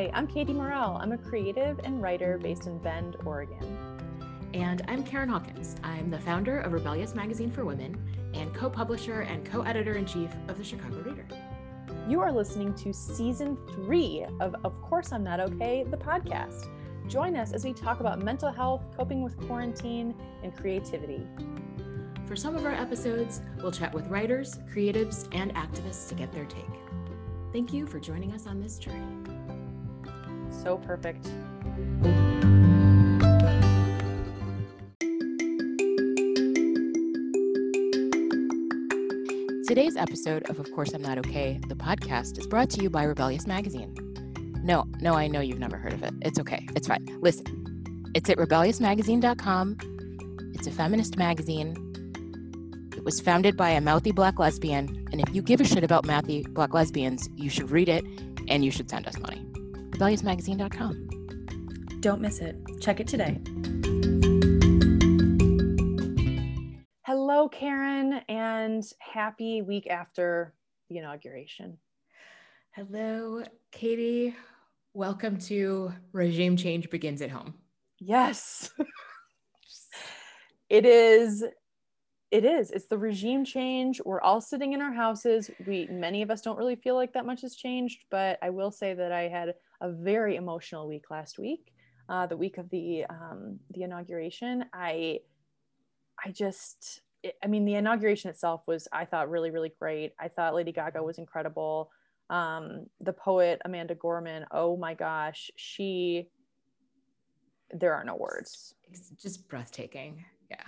Hi, I'm Katie Morell. I'm a creative and writer based in Bend, Oregon. And I'm Karen Hawkins. I'm the founder of Rebellious Magazine for Women and co publisher and co editor in chief of the Chicago Reader. You are listening to season three of Of Course I'm Not Okay, the podcast. Join us as we talk about mental health, coping with quarantine, and creativity. For some of our episodes, we'll chat with writers, creatives, and activists to get their take. Thank you for joining us on this journey. So perfect. Today's episode of Of Course I'm Not Okay, the podcast, is brought to you by Rebellious Magazine. No, no, I know you've never heard of it. It's okay. It's fine. Listen, it's at rebelliousmagazine.com. It's a feminist magazine. It was founded by a mouthy black lesbian. And if you give a shit about mouthy black lesbians, you should read it and you should send us money. Rebelliousmagazine.com. Don't miss it. Check it today. Hello, Karen, and happy week after the inauguration. Hello, Katie. Welcome to Regime Change Begins at Home. Yes. it is it is it's the regime change we're all sitting in our houses we many of us don't really feel like that much has changed but i will say that i had a very emotional week last week uh, the week of the um, the inauguration i i just I mean, the inauguration itself was, I thought, really, really great. I thought Lady Gaga was incredible. Um, the poet Amanda Gorman, oh my gosh, she, there are no words. It's just breathtaking. Yeah.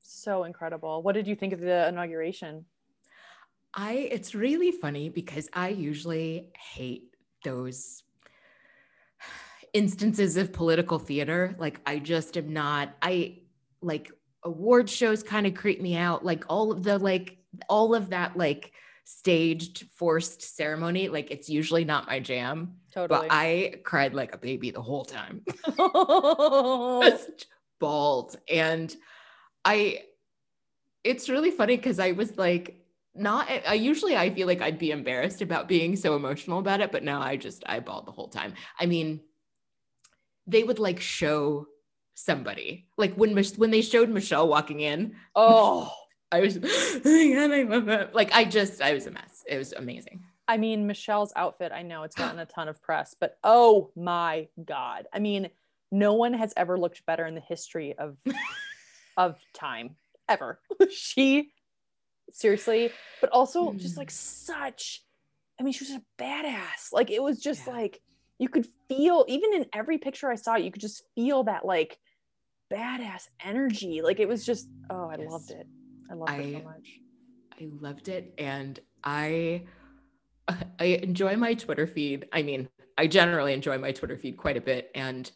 So incredible. What did you think of the inauguration? I, it's really funny because I usually hate those instances of political theater. Like, I just am not, I like award shows kind of creep me out like all of the like all of that like staged forced ceremony like it's usually not my jam. Totally. But i cried like a baby the whole time. Just bawled. And i it's really funny because i was like not i usually i feel like i'd be embarrassed about being so emotional about it but now i just i bawled the whole time. I mean they would like show somebody. Like when when they showed Michelle walking in. Oh, I was like I just I was a mess. It was amazing. I mean, Michelle's outfit, I know it's gotten a ton of press, but oh my god. I mean, no one has ever looked better in the history of of time ever. she seriously, but also just hmm. like such I mean, she was a badass. Like it was just yeah. like you could feel even in every picture I saw, you could just feel that like badass energy. Like it was just, oh, I yes. loved it. I loved I, it so much. I loved it. And I I enjoy my Twitter feed. I mean, I generally enjoy my Twitter feed quite a bit. And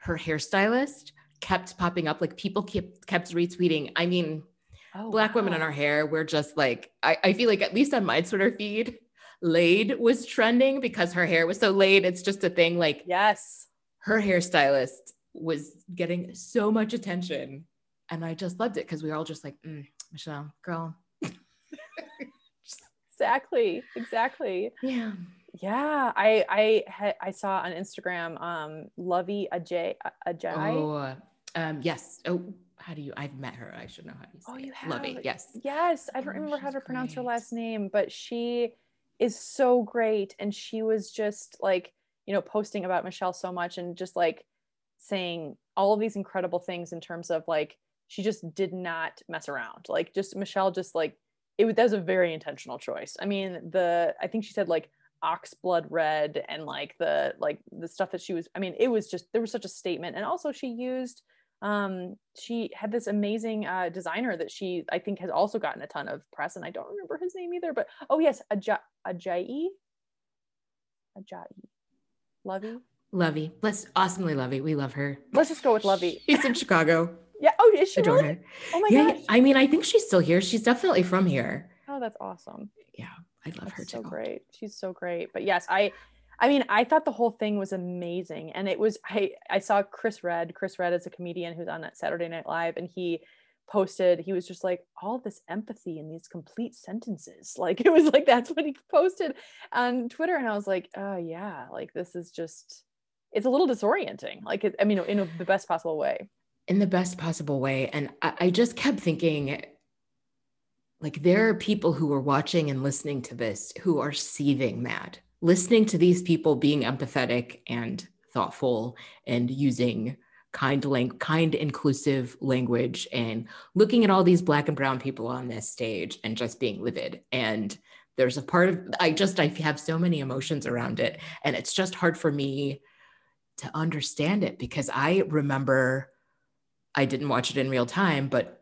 her hairstylist kept popping up, like people kept kept retweeting. I mean, oh, black wow. women in our hair, we're just like, I, I feel like at least on my Twitter feed, laid was trending because her hair was so laid. It's just a thing. Like, yes, her hairstylist was getting so much attention. And I just loved it because we were all just like, mm, Michelle, girl. exactly. Exactly. Yeah. Yeah. I I had I saw on Instagram um Luvvie Ajay Ajay. Oh um yes. Oh how do you I've met her. I should know how to say Oh, you have Luvvie. Yes. Yes. I don't oh, remember how to pronounce her last name, but she is so great. And she was just like, you know, posting about Michelle so much and just like saying all of these incredible things in terms of like she just did not mess around. Like just Michelle just like it that was a very intentional choice. I mean, the I think she said like ox blood red and like the like the stuff that she was I mean, it was just there was such a statement. And also she used um she had this amazing uh designer that she I think has also gotten a ton of press and I don't remember his name either, but oh yes, Ajay Ajay Ajay Luvvie Luvvie. Let's awesomely Luvvie. We love her. Let's just go with Luvvie. She's in Chicago. Yeah. Oh, is she? Adore really? her. Oh my yeah, gosh. I mean, I think she's still here. She's definitely from here. Oh, that's awesome. Yeah, I love that's her so too. great. She's so great. But yes, I I mean, I thought the whole thing was amazing. And it was I I saw Chris Redd. Chris Redd is a comedian who's on that Saturday Night Live and he posted he was just like all this empathy in these complete sentences like it was like that's what he posted on twitter and i was like oh yeah like this is just it's a little disorienting like i mean in a, the best possible way in the best possible way and I, I just kept thinking like there are people who are watching and listening to this who are seething mad listening to these people being empathetic and thoughtful and using kind kind inclusive language and looking at all these black and brown people on this stage and just being livid. And there's a part of i just i have so many emotions around it. And it's just hard for me to understand it because i remember i didn't watch it in real time but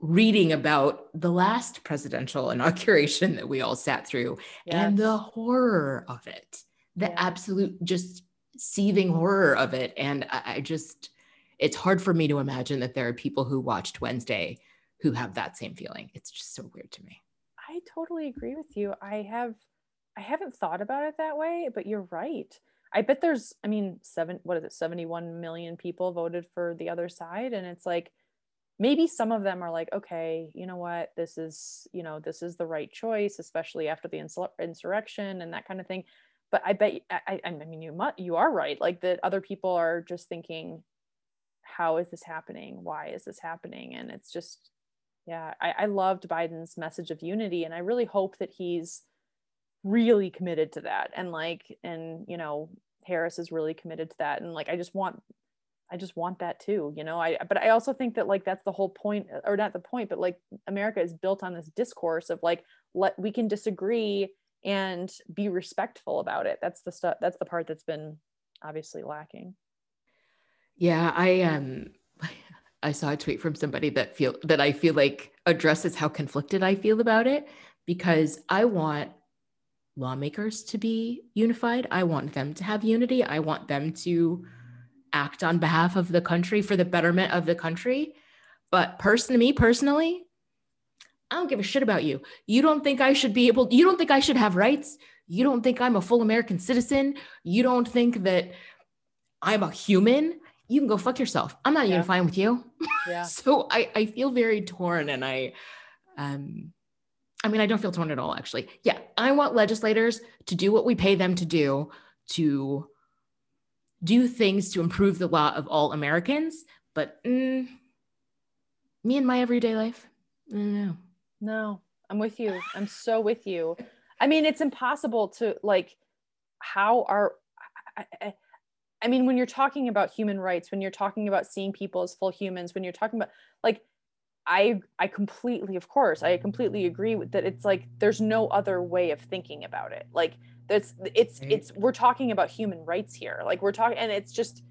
reading about the last presidential inauguration that we all sat through yes. and the horror of it the yeah. absolute just seething horror of it and I, I just it's hard for me to imagine that there are people who watched Wednesday who have that same feeling. It's just so weird to me. I totally agree with you. I have I haven't thought about it that way, but you're right. I bet there's I mean, seven what is it, 71 million people voted for the other side and it's like maybe some of them are like okay you know what this is you know this is the right choice especially after the insurrection and that kind of thing but i bet i, I mean you you are right like that other people are just thinking how is this happening? Why is this happening? And it's just, yeah, I, I loved Biden's message of unity. And I really hope that he's really committed to that. And like, and, you know, Harris is really committed to that. And like, I just want, I just want that too, you know. I but I also think that like that's the whole point, or not the point, but like America is built on this discourse of like let we can disagree and be respectful about it. That's the stuff. That's the part that's been obviously lacking. Yeah, I um I saw a tweet from somebody that feel that I feel like addresses how conflicted I feel about it because I want lawmakers to be unified. I want them to have unity. I want them to act on behalf of the country for the betterment of the country. But person to me personally, I don't give a shit about you. You don't think I should be able, you don't think I should have rights. You don't think I'm a full American citizen. You don't think that I'm a human you can go fuck yourself. I'm not yeah. even fine with you. Yeah. so I, I feel very torn and I, um, I mean, I don't feel torn at all, actually. Yeah. I want legislators to do what we pay them to do, to do things to improve the lot of all Americans. But mm, me and my everyday life, no. No, I'm with you. I'm so with you. I mean, it's impossible to like, how are, I, I, I mean, when you're talking about human rights, when you're talking about seeing people as full humans, when you're talking about like, I I completely, of course, I completely agree with that. It's like there's no other way of thinking about it. Like that's it's it's we're talking about human rights here. Like we're talking, and it's just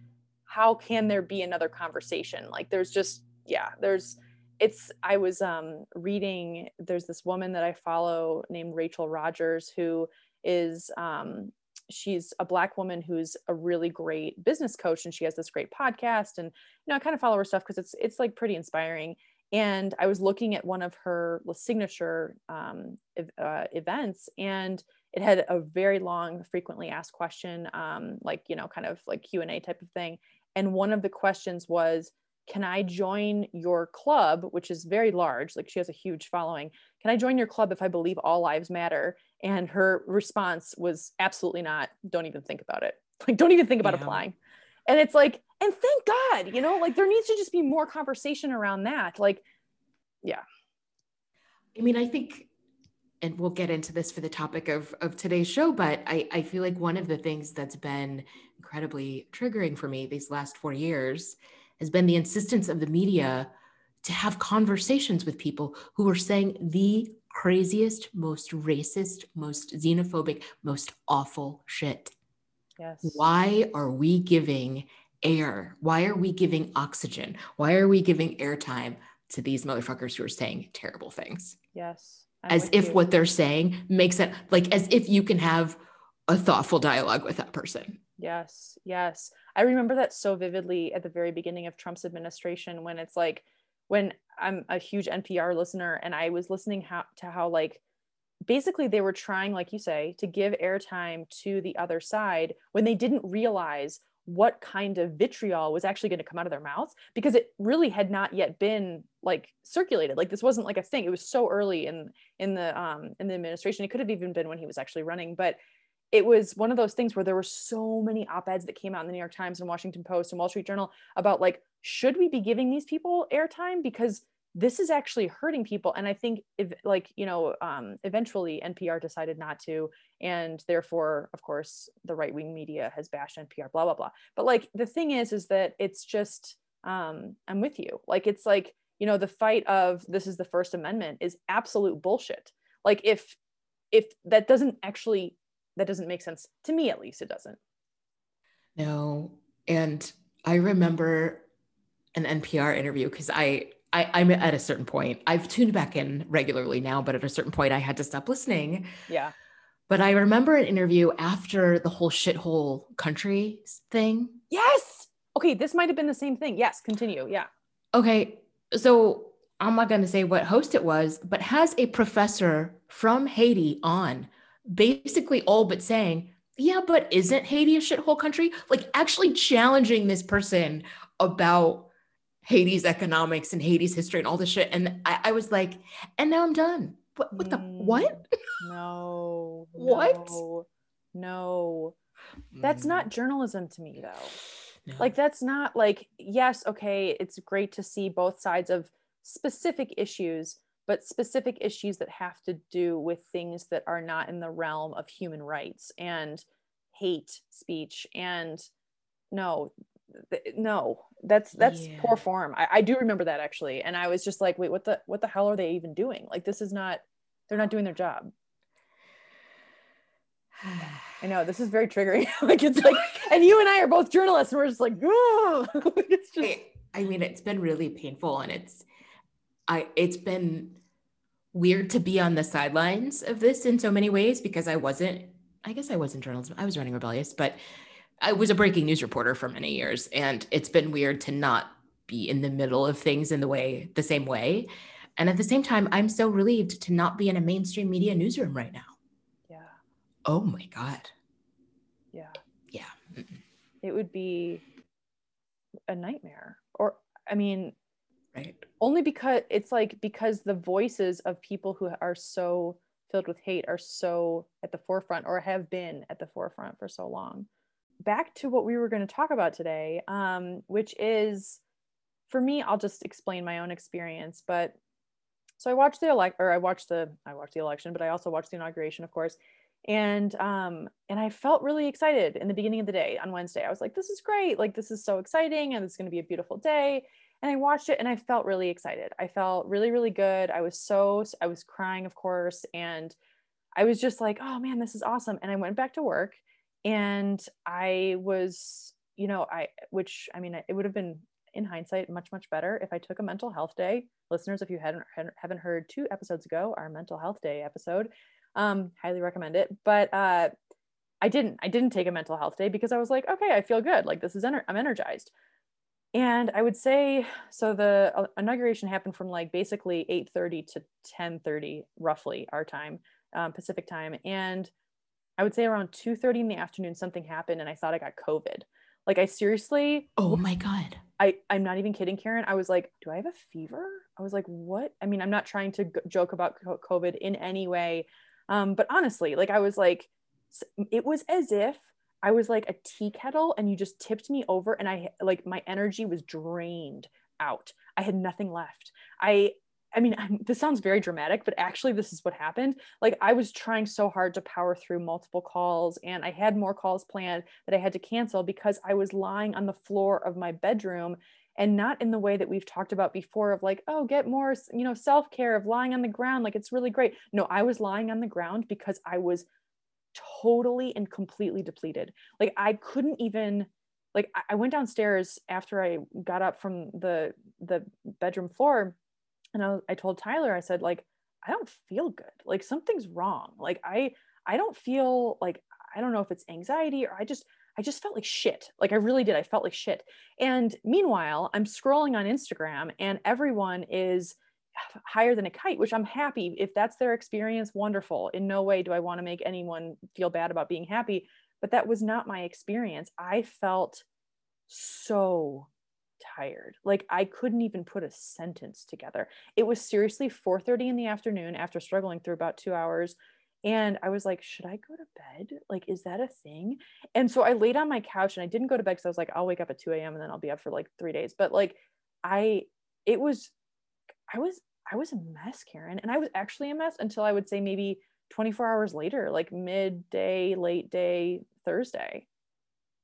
how can there be another conversation? Like there's just yeah, there's it's i was um, reading there's this woman that i follow named rachel rodgers who is um, she's a black woman who's a really great business coach and she has this great podcast and you know I kind of follow her stuff because it's it's like pretty inspiring and I was looking at one of her signature um, uh, events and it had a very long frequently asked question um, like you know kind of like q&a type of thing and one of the questions was can i join your club which is very large like she has a huge following can i join your club if i believe all lives matter and her response was absolutely not, don't even think about it. Like, don't even think about yeah. applying. And it's like, and thank God, you know, like there needs to just be more conversation around that. Like, yeah. I mean, I think, and we'll get into this for the topic of, of today's show, but I, I feel like one of the things that's been incredibly triggering for me these last four years has been the insistence of the media to have conversations with people who are saying the craziest, most racist, most xenophobic, most awful shit. Yes. Why are we giving air? Why are we giving oxygen? Why are we giving airtime to these motherfuckers who are saying terrible things? Yes. I'm as if you. what they're saying makes it like as if you can have a thoughtful dialogue with that person. Yes. Yes. I remember that so vividly at the very beginning of Trump's administration when it's like, when I'm a huge NPR listener and I was listening how, to how like basically they were trying like you say to give airtime to the other side when they didn't realize what kind of vitriol was actually going to come out of their mouths because it really had not yet been like circulated. Like this wasn't like a thing. It was so early in in the um in the administration. It could have even been when he was actually running but it was one of those things where there were so many op-eds that came out in the new york times and washington post and wall street journal about like should we be giving these people airtime? Because this is actually hurting people and i think if like you know um, eventually npr decided not to and therefore of course the right wing media has bashed npr blah blah blah. But like the thing is is that it's just um, i'm with you. Like it's like you know the fight of this is the first amendment is absolute bullshit. Like if if that doesn't actually that doesn't make sense to me at least it doesn't. No and i remember an npr interview because i I, I'm at a certain point. I've tuned back in regularly now, but at a certain point, I had to stop listening. Yeah. But I remember an interview after the whole shithole country thing. Yes. Okay, this might have been the same thing. Yes, continue. Yeah. Okay, so I'm not going to say what host it was, but has a professor from Haiti on, basically all but saying, "Yeah, but isn't Haiti a shithole country?" Like actually challenging this person about Haiti's economics and Haiti's history and all this shit. And I, I was like, and now I'm done. What, what the what? No. what? No. no. That's not Mm, journalism to me though. no. Like that's not like yes, okay, it's great to see both sides of specific issues, but specific issues that have to do with things that are not in the realm of human rights and hate speech and no th- no that's that's Yeah. poor form I, I do remember that actually and i was just like wait what the what the hell are they even doing like this is not they're not doing their job i know this is very triggering like it's like and you and i are both journalists and we're just like oh it's just I, I mean, it's been really painful and it's, I, it's been weird to be on the sidelines of this in so many ways because I wasn't, I guess I wasn't journalism. I was running Rebellious, but I was a breaking news reporter for many years. And it's been weird to not be in the middle of things in the way, the same way. And at the same time, I'm so relieved to not be in a mainstream media newsroom right now. yeah Oh my God. yeah Yeah. It would be a nightmare or i mean Right. only because it's like because the voices of people who are so filled with hate are so at the forefront or have been at the forefront for so long back to what we were going to talk about today um, which is for me i'll just explain my own experience but so i watched the elect or i watched the i watched the election but i also watched the inauguration of course and um and i felt really excited in the beginning of the day on wednesday. I was like this is great. Like this is so exciting and it's going to be a beautiful day. And i watched it and i felt really excited. I felt really really good. I was so i was crying of course and i was just like oh man this is awesome. And i went back to work and i was you know i which i mean it would have been in hindsight much much better if i took a mental health day. Listeners if you hadn't haven't heard two episodes ago our mental health day episode um highly recommend it. But uh i didn't i didn't take a mental health day because i was like okay i feel good. Like this is ener- i'm energized. And i would say so the uh, inauguration happened from like basically 8.30 to 10.30 roughly our time um, pacific time. And i would say around 2.30 in the afternoon something happened and i thought i got covid like i seriously Oh my God. I, I'm not even kidding, Karen. I was like, do I have a fever? I was like, what? I mean, I'm not trying to g- joke about COVID in any way. Um, but honestly, like, I was like, it was as if I was like a tea kettle and you just tipped me over and I like my energy was drained out. I had nothing left. I, I mean, I'm, this sounds very dramatic, but actually, this is what happened. Like, I was trying so hard to power through multiple calls, and I had more calls planned that I had to cancel because I was lying on the floor of my bedroom and not in the way that we've talked about before of like, oh, get more, you know, self care of lying on the ground. Like, it's really great. No, I was lying on the ground because I was totally and completely depleted. Like, I couldn't even like I- I went downstairs after I got up from the the bedroom floor and I, I told Tyler, I said, like, I don't feel good. Like something's wrong. Like I I don't feel like I don't know if it's anxiety or I just I just felt like shit. Like I really did. I felt like shit. And meanwhile, I'm scrolling on Instagram and everyone is higher than a kite, which I'm happy if that's their experience, wonderful. In no way do I want to make anyone feel bad about being happy, but that was not my experience. I felt so tired. Like I couldn't even put a sentence together. It was seriously 4:30 in the afternoon after struggling through about 2 hours and I was like, should I go to bed? Like, is that a thing? And so I laid on my couch and I didn't go to bed because I was like, I'll wake up at 2 a.m. and then I'll be up for like three days. But like, I, it was, I was, I was a mess, Karen. And I was actually a mess until I would say maybe 24 hours later, like midday, late day, Thursday.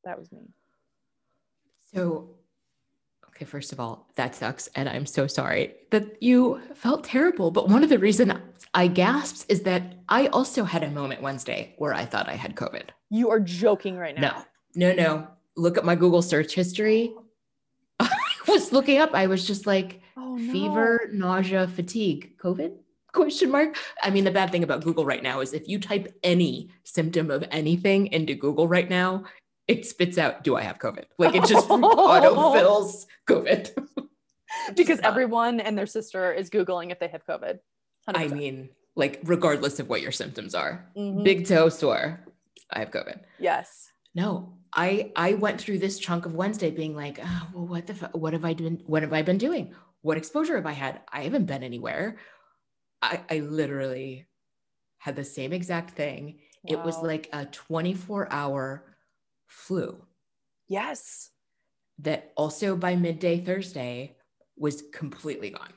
That was me. So Okay, first of all, that sucks. And I'm so sorry that you felt terrible. But one of the reasons I gasped is that I also had a moment Wednesday where I thought I had COVID. You are joking right now. No, no, no. Look at my Google search history. I was looking up, I was just like, oh, no. fever, nausea, fatigue, COVID? Question mark. I mean, the bad thing about Google right now is if you type any symptom of anything into Google right now, it spits out, do I have COVID? Like it just autofills COVID. because everyone and their sister is Googling if they have COVID. 100%. I mean, like regardless of what your symptoms are, mm-hmm. big toe sore, I have COVID. Yes. No, I I went through this chunk of Wednesday being like, oh, well, what the what have I been what have I been doing? What exposure have I had? I haven't been anywhere. I I literally had the same exact thing. Wow. It was like a 24 hour flu. Yes. That also by midday Thursday was completely gone.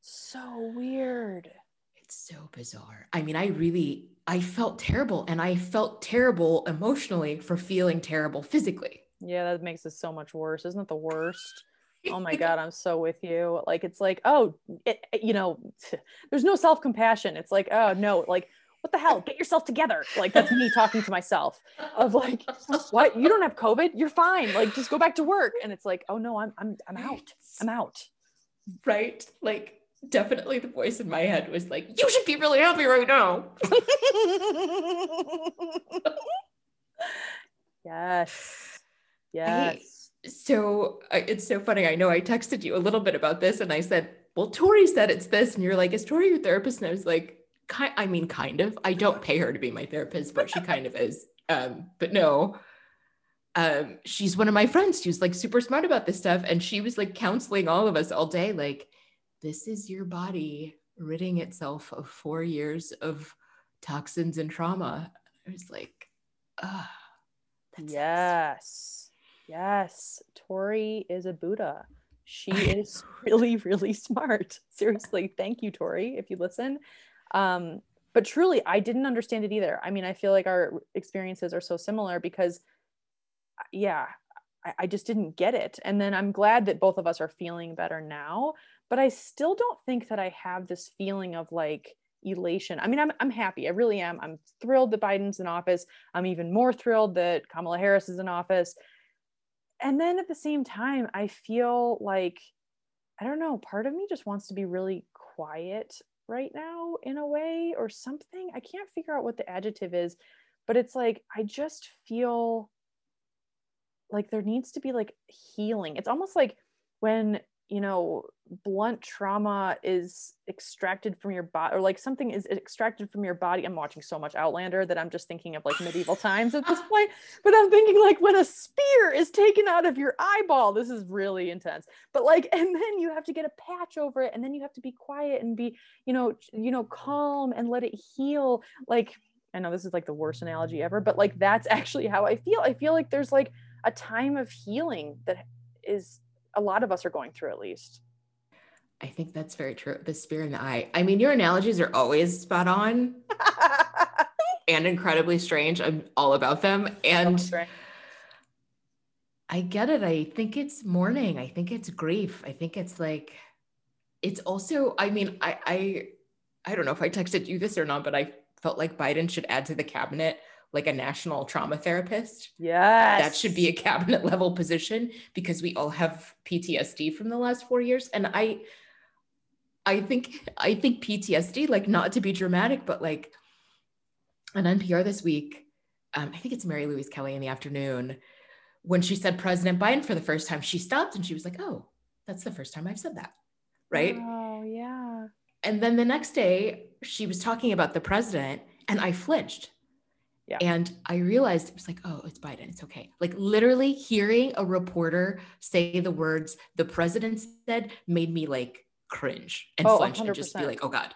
So weird. It's so bizarre. I mean, I really I felt terrible and I felt terrible emotionally for feeling terrible physically. Yeah, that makes it so much worse. Isn't it the worst? oh my god i'm so with you like it's like oh it, you know there's no self-compassion it's like oh no like what the hell? Get yourself together. Like that's me talking to myself of like, what? You don't have COVID. You're fine. Like just go back to work. And it's like, oh no, I'm I'm I'm out. I'm out. Right. Like definitely the voice in my head was like, you should be really happy right now. yes. Yes. I, so it's so funny. I know I texted you a little bit about this and I said, well, Tori said it's this. And you're like, is Tori your therapist? And I was like, kind I mean kind of. I don't pay her to be my therapist, but she kind of is. Um, but no. Um, she's one of my friends. She's like super smart about this stuff. And she was like counseling all of us all day, like, this is your body ridding itself of four years of toxins and trauma. I was like, ah, yes. Yes. Tori is a Buddha. She is really, really smart. Seriously. Thank you, Tori, if you listen. Um, but truly, I didn't understand it either. I mean, I feel like our experiences are so similar because, uh, yeah, I, I just didn't get it. And then I'm glad that both of us are feeling better now, but I still don't think that I have this feeling of like, elation. I mean, I'm I'm happy. I really am. I'm thrilled that Biden's in office. I'm even more thrilled that Kamala Harris is in office. And then at the same time, I feel like I don't know, part of me just wants to be really quiet right now in a way or something. I can't figure out what the adjective is, but it's like I just feel like there needs to be like healing. It's almost like when you know blunt trauma is extracted from your body or like something is extracted from your body. I'm watching so much outlander that i'm just thinking of like medieval times at this point but i'm thinking like when a spear is taken out of your eyeball this is really intense. But like and then you have to get a patch over it and then you have to be quiet and be you know you know calm and let it heal. Like i know this is like the worst analogy ever but like that's actually how i feel. I feel like there's like a time of healing that is a lot of us are going through at least. I think that's very true. The spear in the eye. I mean, your analogies are always spot on and incredibly strange. I'm all about them. And I get it. I think it's mourning. I think it's grief. I think it's like, it's also, I mean, I, I, I don't know if I texted you this or not, but I felt like Biden should add to the cabinet like a national trauma therapist. Yes. That should be a cabinet level position because we all have PTSD from the last 4 years. And I I think I think PTSD like not to be dramatic but like on NPR this week um, I think it's Mary Louise Kelly in the afternoon when she said President Biden for the first time she stopped and she was like oh that's the first time I've said that. Right? Oh yeah. And then the next day she was talking about the president and I flinched Yeah. And I realized it was like, oh, it's Biden. It's okay. Like literally hearing a reporter say the words the president said made me like cringe and Oh, flinch and just be like, oh God.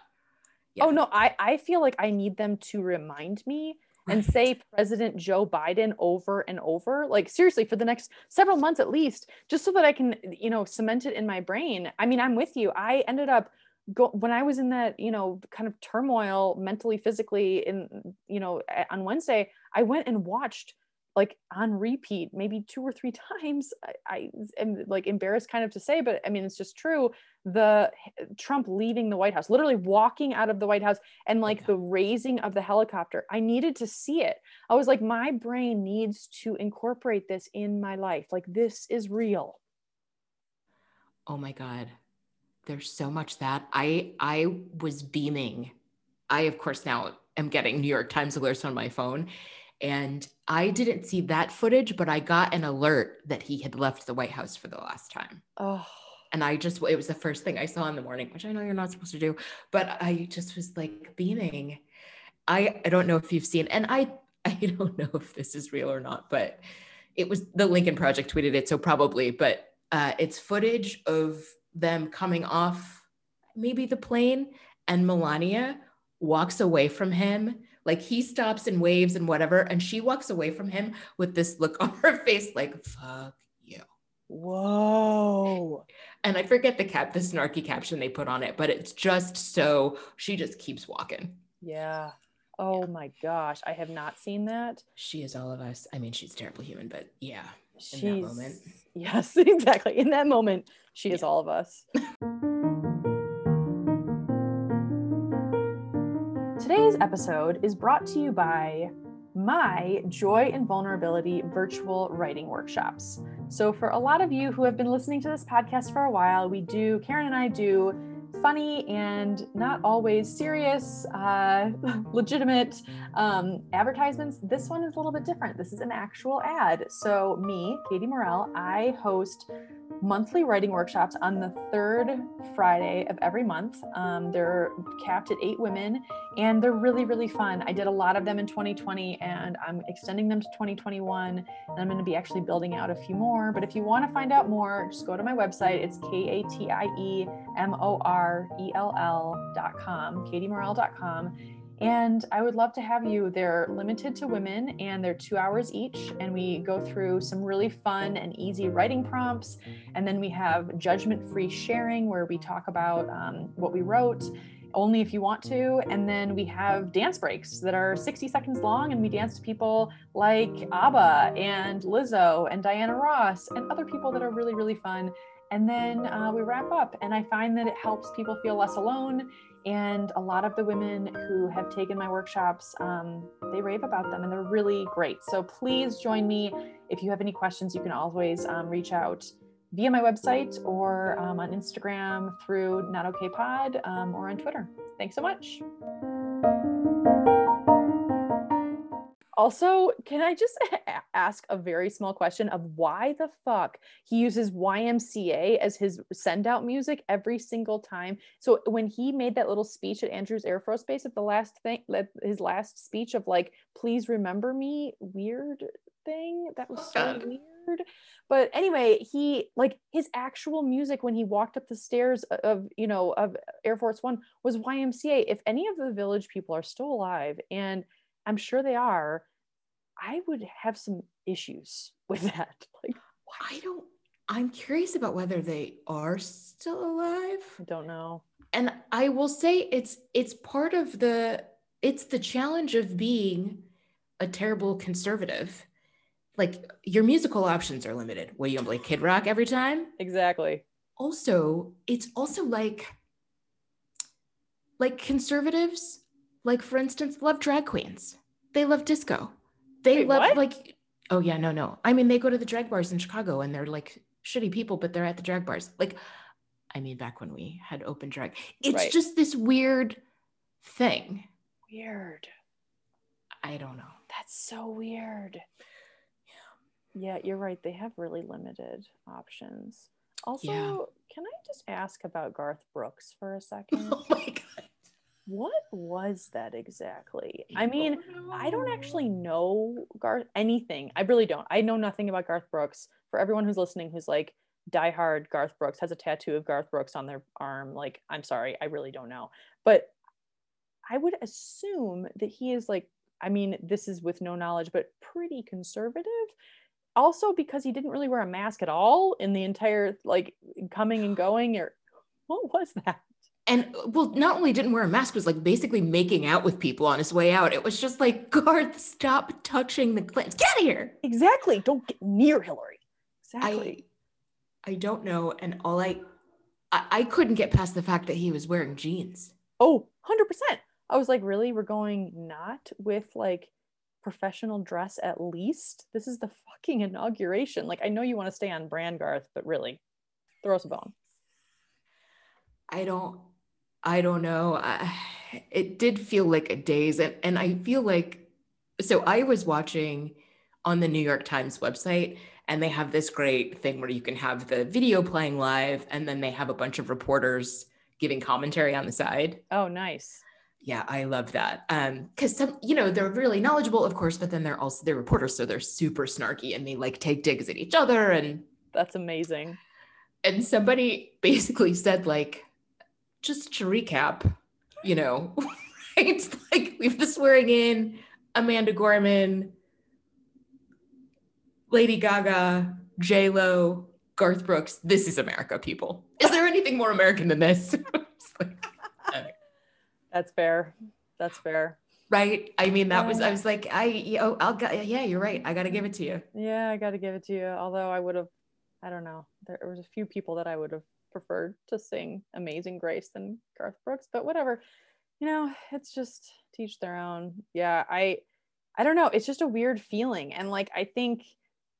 Yeah. Oh no, I I feel like I need them to remind me and say President Joe Biden over and over, like seriously for the next several months at least, just so that I can, you know, cement it in my brain. I mean, I'm with you. I ended up go when I was in that, you know, kind of turmoil mentally, physically in, you know, on Wednesday, I went and watched like on repeat maybe two or three times. I, I am like embarrassed kind of to say but i mean it's just true the trump leaving the white house literally walking out of the white house and like Yeah. the raising of the helicopter. I needed to see it. I was like my brain needs to incorporate this in my life. Like this is real. Oh my God. There's so much that I I was beaming. I of course now am getting New York Times alerts on my phone. And I didn't see that footage, but I got an alert that he had left the White House for the last time. oh And I just, it was the first thing I saw in the morning, which I know you're not supposed to do, but I just was like beaming. I, I don't know if you've seen, and I, I don't know if this is real or not, but it was the Lincoln Project tweeted it, so probably, but uh, it's footage of them coming off maybe the plane and Melania walks away from him. Like he stops and waves and whatever, and she walks away from him with this look on her face, like, fuck you. whoa And I forget the cap, the snarky caption they put on it, but it's just so she just keeps walking. yeah oh my gosh i have not seen that She is all of us. I mean, she's a terrible human, but yeah. She's, In that moment. yes exactly in that moment she is all of us Today's episode is brought to you by my Joy and Vulnerability virtual writing workshops. So, for a lot of you who have been listening to this podcast for a while, we do, Karen and I do funny and not always serious, uh, legitimate um, advertisements. This one is a little bit different. This is an actual ad. So, me, Katie Morell, I host monthly writing workshops on the third Friday of every month. Um, they're capped at eight women and they're really, really fun. I did a lot of them in 2020 and I'm extending them to 2021 and I'm going to be actually building out a few more. But if you want to find out more, just go to my website. It's K A T I E M O R E L dot com. And I would love to have you. They're limited to women and they're two hours each. And we go through some really fun and easy writing prompts. And then we have judgment free sharing where we talk about um, what we wrote only if you want to. And then we have dance breaks that are 60 seconds long, and we dance to people like ABBA and Lizzo and Diana Ross and other people that are really, really fun. And then uh, we wrap up, and I find that it helps people feel less alone. And a lot of the women who have taken my workshops, um, they rave about them and they're really great. So please join me. If you have any questions, you can always um, reach out via my website or um, on Instagram through Not Okay Pod um, or on Twitter. Thanks so much. Also, can I just ask a very small question of why the fuck he uses YMCA as his send out music every single time? So when he made that little speech at Andrews Air Force Base at the last thing, his last speech of like, please remember me, weird thing, that was oh, so God. weird. But anyway, he like his actual music when he walked up the stairs of, you know, of Air Force One was YMCA. If any of the village people are still alive, and I'm sure they are, I would have some issues with that. Like, I don't, I'm curious about whether they are still alive. I don't know. And I will say it's it's part of the it's the challenge of being a terrible conservative. Like your musical options are limited. Will you play Kid Rock every time? Exactly. also it's also like like conservatives like for instance love drag queens they love disco they Wait, love what? like oh yeah no no i mean they go to the drag bars in chicago and they're like shitty people but they're at the drag bars like i mean back when we had open drag it's Right. just this weird thing Weird. i don't know That's so weird. Yeah, you're right. They have really limited options. Also, Yeah. can I just ask about Garth Brooks for a oh second? oh my god what was that exactly? I mean, I don't actually know Garth anything. I really don't. I know nothing about Garth Brooks. For everyone who's listening who's like diehard Garth Brooks has a tattoo of Garth Brooks on their arm, like I'm sorry, I really don't know. But I would assume that he is like I mean, this is with no knowledge, but pretty conservative. Also because he didn't really wear a mask at all in the entire like coming and going or what was that? And well, not only didn't wear a mask, was like basically making out with people on his way out. It was just like, Garth, stop touching the Clintons. Get here. Exactly. Don't get near Hillary. Exactly. I, I don't know. And all I, I, I couldn't get past the fact that he was wearing jeans. Oh, 100%. I was like, really? We're going not with like professional dress at least? This is the fucking inauguration. Like, I know you want to stay on brand, Garth, but really, throw us a bone. I don't I don't know. I, it did feel like a daze. And, and I feel like, so I was watching on the New York Times website, and they have this great thing where you can have the video playing live, and then they have a bunch of reporters giving commentary on the side. Oh, nice. Yeah, I love that. Um, because some, you know, they're really knowledgeable, of course, but then they're also they're reporters, so they're super snarky and they like take digs at each other. And that's amazing. And somebody basically said, like, just to recap, you know, right? Like we've the swearing in Amanda Gorman, Lady Gaga, J Lo, Garth Brooks. This is America, people. Is there anything more American than this? like, That's fair. That's fair. Right. I mean, that was, I was like, I, oh, I'll, yeah, you're right. I got to give it to you. Yeah, I got to give it to you. Although I would have, I don't know, there was a few people that I would have preferred to sing Amazing Grace than Garth Brooks, but whatever. You know, it's just teach their own. Yeah, I I don't know, it's just a weird feeling and like I think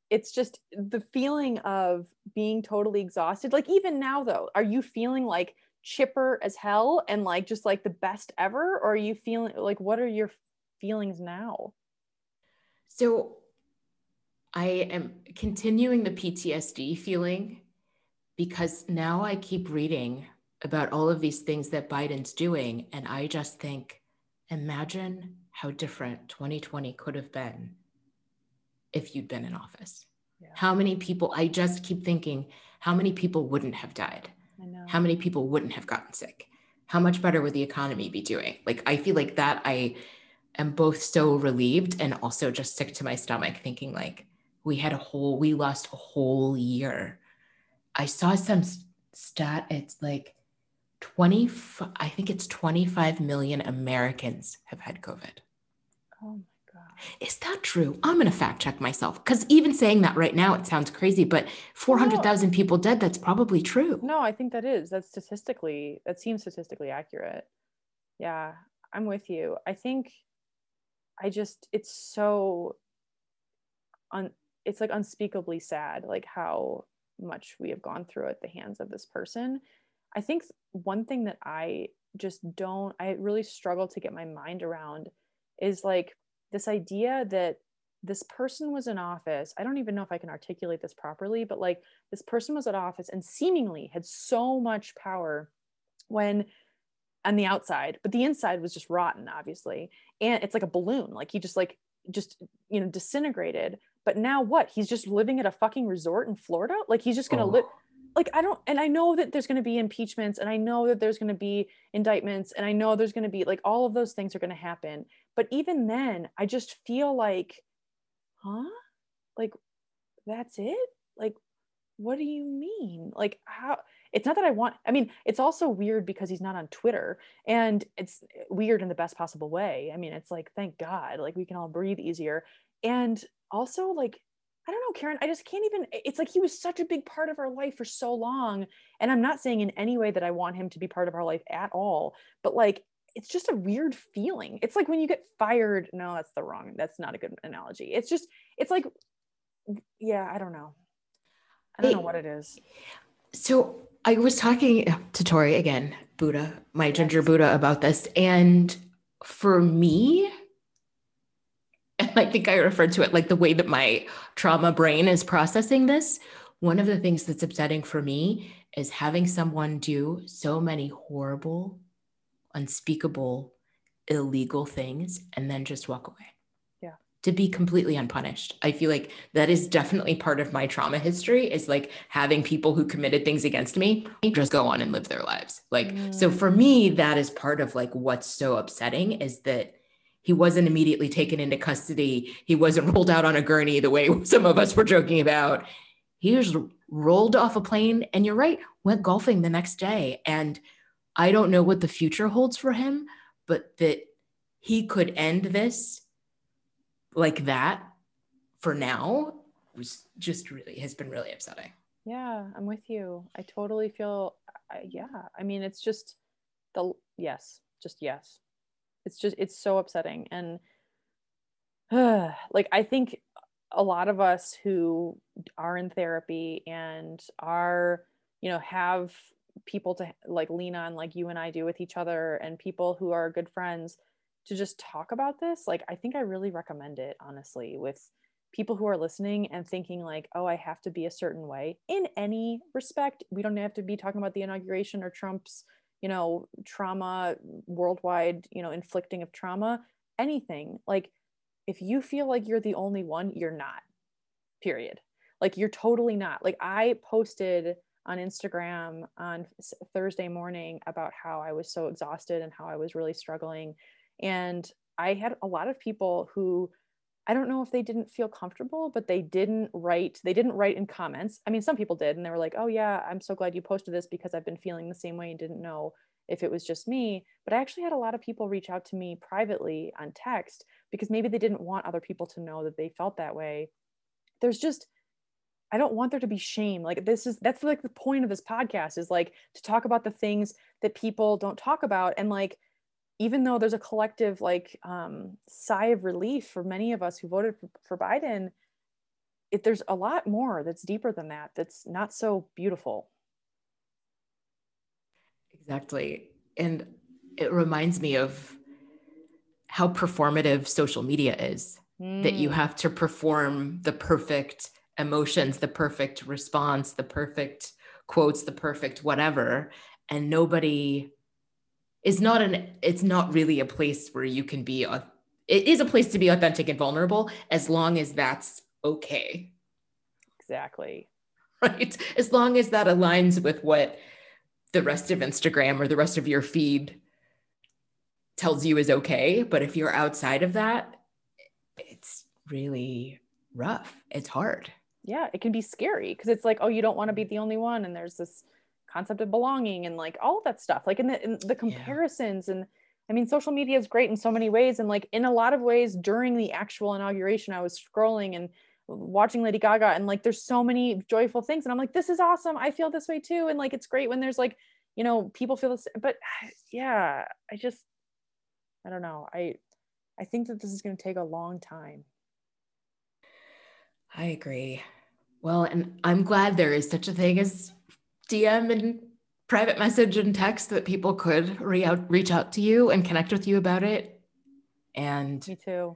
it's just the feeling of being totally exhausted. Like even now though, are you feeling like chipper as hell and like just like the best ever or are you feeling like what are your feelings now? So I am continuing the PTSD feeling because now I keep reading about all of these things that Biden's doing. And I just think, imagine how different 2020 could have been if you'd been in office. Yeah. How many people, I just keep thinking, how many people wouldn't have died? How many people wouldn't have gotten sick? How much better would the economy be doing? Like, I feel like that I am both so relieved and also just sick to my stomach, thinking like, we had a whole, we lost a whole year I saw some stat. It's like 20, I think it's 25 million Americans have had COVID. Oh my God. Is that true? I'm going to fact check myself because even saying that right now, it sounds crazy, but 400,000 no. people dead, that's probably true. No, I think that is. That's statistically, that seems statistically accurate. Yeah, I'm with you. I think I just, it's so, un, it's like unspeakably sad, like how much we have gone through at the hands of this person. I think one thing that I just don't, I really struggle to get my mind around is like this idea that this person was in office. I don't even know if I can articulate this properly, but like this person was at office and seemingly had so much power when on the outside, but the inside was just rotten, obviously. And it's like a balloon, like he just like just you know disintegrated but now what? He's just living at a fucking resort in Florida? Like he's just going to oh. live like I don't and I know that there's going to be impeachments and I know that there's going to be indictments and I know there's going to be like all of those things are going to happen. But even then, I just feel like huh? Like that's it? Like what do you mean? Like how it's not that I want I mean, it's also weird because he's not on Twitter and it's weird in the best possible way. I mean, it's like thank God, like we can all breathe easier. And also like I don't know, Karen, I just can't even. It's like he was such a big part of our life for so long. And I'm not saying in any way that I want him to be part of our life at all, but like, it's just a weird feeling. It's like when you get fired. No, that's the wrong, that's not a good analogy. It's just, it's like, yeah, I don't know. I don't know what it is. So I was talking to Tori again, Buddha, my ginger Buddha, about this. And for me, I think I referred to it like the way that my trauma brain is processing this. One of the things that's upsetting for me is having someone do so many horrible, unspeakable, illegal things and then just walk away. Yeah. To be completely unpunished. I feel like that is definitely part of my trauma history is like having people who committed things against me just go on and live their lives. Like, mm. so for me, that is part of like what's so upsetting is that he wasn't immediately taken into custody. He wasn't rolled out on a gurney the way some of us were joking about. He just rolled off a plane and you're right, went golfing the next day. And I don't know what the future holds for him, but that he could end this like that for now was just really has been really upsetting. Yeah, I'm with you. I totally feel yeah. I mean, it's just the yes, just yes. It's just it's so upsetting. And uh, like I think a lot of us who are in therapy and are you know have people to like lean on like you and I do with each other and people who are good friends to just talk about this like I think I really recommend it honestly with people who are listening and thinking like oh I have to be a certain way. In any respect we don't have to be talking about the inauguration or Trump's you know trauma worldwide you know inflicting of trauma anything like if you feel like you're the only one you're not period. Like you're totally not. Like i posted on instagram on thursday morning about how i was so exhausted and how i was really struggling and i had a lot of people who i don't know if they didn't feel comfortable but they didn't write they didn't write in comments i mean some people did and they were like oh yeah i'm so glad you posted this because i've been feeling the same way and didn't know if it was just me. But I actually had a lot of people reach out to me privately on text because maybe they didn't want other people to know that they felt that way. There's just, I don't want there to be shame. Like this is that's like the point of this podcast is like to talk about the things that people don't talk about. And like, even though there's a collective like um, sigh of relief for many of us who voted for, for Biden, if there's a lot more that's deeper than that, that's not so beautiful. Exactly. And it reminds me of how performative social media is mm. that you mm. have to perform the perfect emotions, the perfect response, the perfect quotes, the perfect whatever. And nobody is not an, it's not really a place where you can be, a, it is a place to be authentic and vulnerable as long as that's okay. Exactly. Right. As long as that aligns with what the rest of Instagram or the rest of your feed tells you is okay. But if you're outside of that, it's really rough. It's hard. Yeah, it can be scary because it's like, oh, you don't want to be the only one. And there's this concept of belonging and like all of that stuff. Like in the, in the comparisons yeah. and I mean, social media is great in so many ways. And like in a lot of ways during the actual inauguration, I was scrolling and watching Lady Gaga and like there's so many joyful things and I'm like this is awesome I feel this way too and like it's great when there's like you know people feel this but yeah I just I don't know I I think that this is going to take a long time I agree well and I'm glad there is such a thing as DM and private message and text that people could re- out, reach out to you and connect with you about it and me too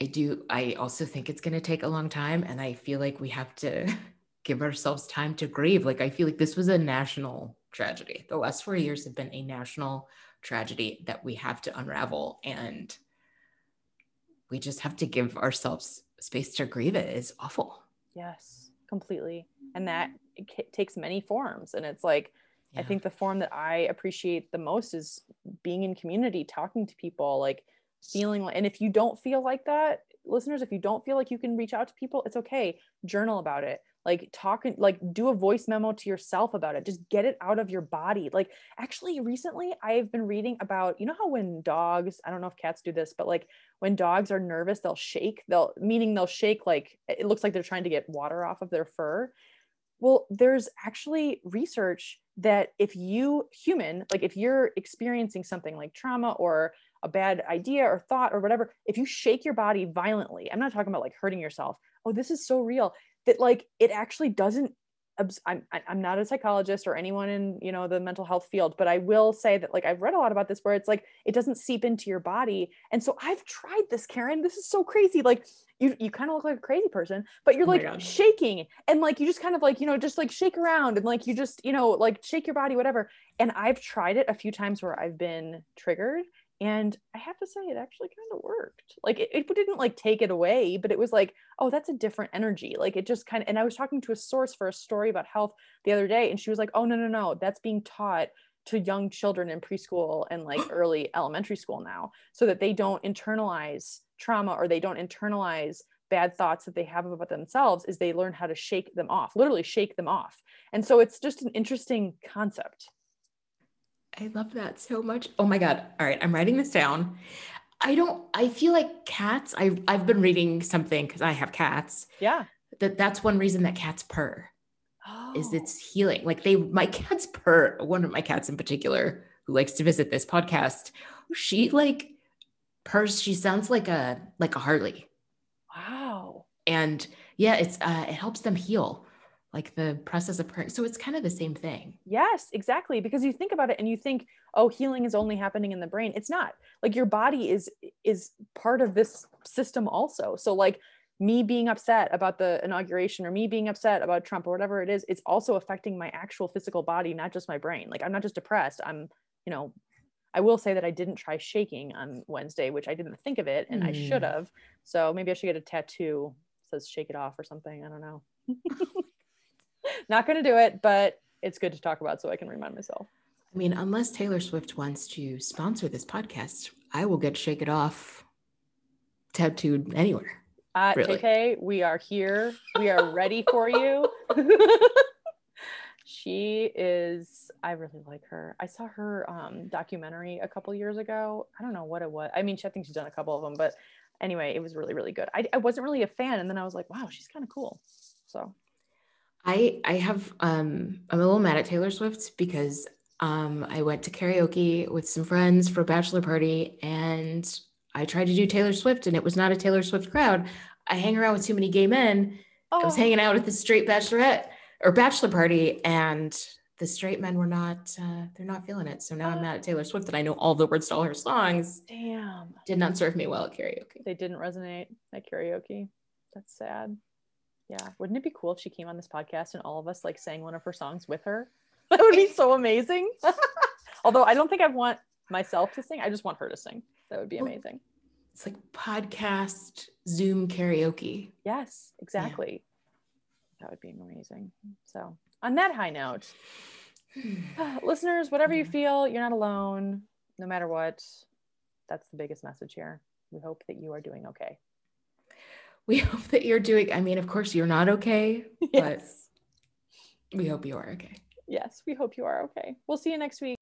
I do, I also think it's going to take a long time. And I feel like we have to give ourselves time to grieve. Like, I feel like this was a national tragedy. The last four years have been a national tragedy that we have to unravel. And we just have to give ourselves space to grieve it. It's awful. Yes, completely. And that takes many forms. And it's like, yeah. I think the form that I appreciate the most is being in community, talking to people, like feeling like and if you don't feel like that listeners if you don't feel like you can reach out to people it's okay journal about it like talk like do a voice memo to yourself about it just get it out of your body like actually recently i've been reading about you know how when dogs i don't know if cats do this but like when dogs are nervous they'll shake they'll meaning they'll shake like it looks like they're trying to get water off of their fur well there's actually research that if you human like if you're experiencing something like trauma or a bad idea or thought or whatever, if you shake your body violently, I'm not talking about like hurting yourself. Oh, this is so real that like it actually doesn't I'm I'm not a psychologist or anyone in you know the mental health field, but I will say that like I've read a lot about this where it's like it doesn't seep into your body, and so I've tried this, Karen. This is so crazy. Like you you kind of look like a crazy person, but you're oh like shaking and like you just kind of like you know just like shake around and like you just you know like shake your body whatever. And I've tried it a few times where I've been triggered and i have to say it actually kind of worked. Like it, it, didn't like take it away but it was like oh that's a different energy. Like it just kind of and i was talking to a source for a story about health the other day and she was like oh no no no that's being taught to young children in preschool and like early elementary school now so that they don't internalize trauma or they don't internalize bad thoughts that they have about themselves is they learn how to shake them off literally shake them off. And so it's just an interesting concept I love that so much. Oh my God. All right. I'm writing this down. I don't, I feel like cats, I've, I've been reading something because I have cats. Yeah. That that's one reason that cats purr oh. is it's healing. Like they, my cats purr, one of my cats in particular who likes to visit this podcast, she like purrs. She sounds like a, like a Harley. Wow. And yeah, it's, uh, it helps them heal like the process of praying. So it's kind of the same thing. Yes, exactly. Because you think about it and you think, oh, healing is only happening in the brain. It's not. Like your body is is part of this system also. So like me being upset about the inauguration or me being upset about Trump or whatever it is, it's also affecting my actual physical body, not just my brain. Like I'm not just depressed. I'm, you know, I will say that I didn't try shaking on Wednesday, which I didn't think of it and mm. I should have. So maybe I should get a tattoo says shake it off or something. I don't know. Not going to do it, but it's good to talk about so I can remind myself. I mean, unless Taylor Swift wants to sponsor this podcast, I will get Shake It Off tattooed anywhere. Uh, really. JK, we are here. We are ready for you. she is, I really like her. I saw her um, documentary a couple years ago. I don't know what it was. I mean, I think she's done a couple of them, but anyway, it was really, really good. I, I wasn't really a fan. And then I was like, wow, she's kind of cool. So I I have um I'm a little mad at Taylor Swift because um I went to karaoke with some friends for a bachelor party and I tried to do Taylor Swift and it was not a Taylor Swift crowd. I hang around with too many gay men. Oh. I was hanging out at the straight bachelorette or bachelor party and the straight men were not uh, they're not feeling it. So now I'm mad at Taylor Swift that I know all the words to all her songs. Damn. Did not serve me well at karaoke. They didn't resonate at karaoke. That's sad. Yeah. Wouldn't it be cool if she came on this podcast and all of us like sang one of her songs with her? That would be so amazing. Although I don't think I want myself to sing. I just want her to sing. That would be amazing. It's like podcast Zoom karaoke. Yes, exactly. Yeah. That would be amazing. So, on that high note, listeners, whatever you feel, you're not alone, no matter what. That's the biggest message here. We hope that you are doing okay we hope that you're doing, I mean, of course, you're not okay, yes. but we hope you are okay. Yes, we hope you are okay. We'll see you next week.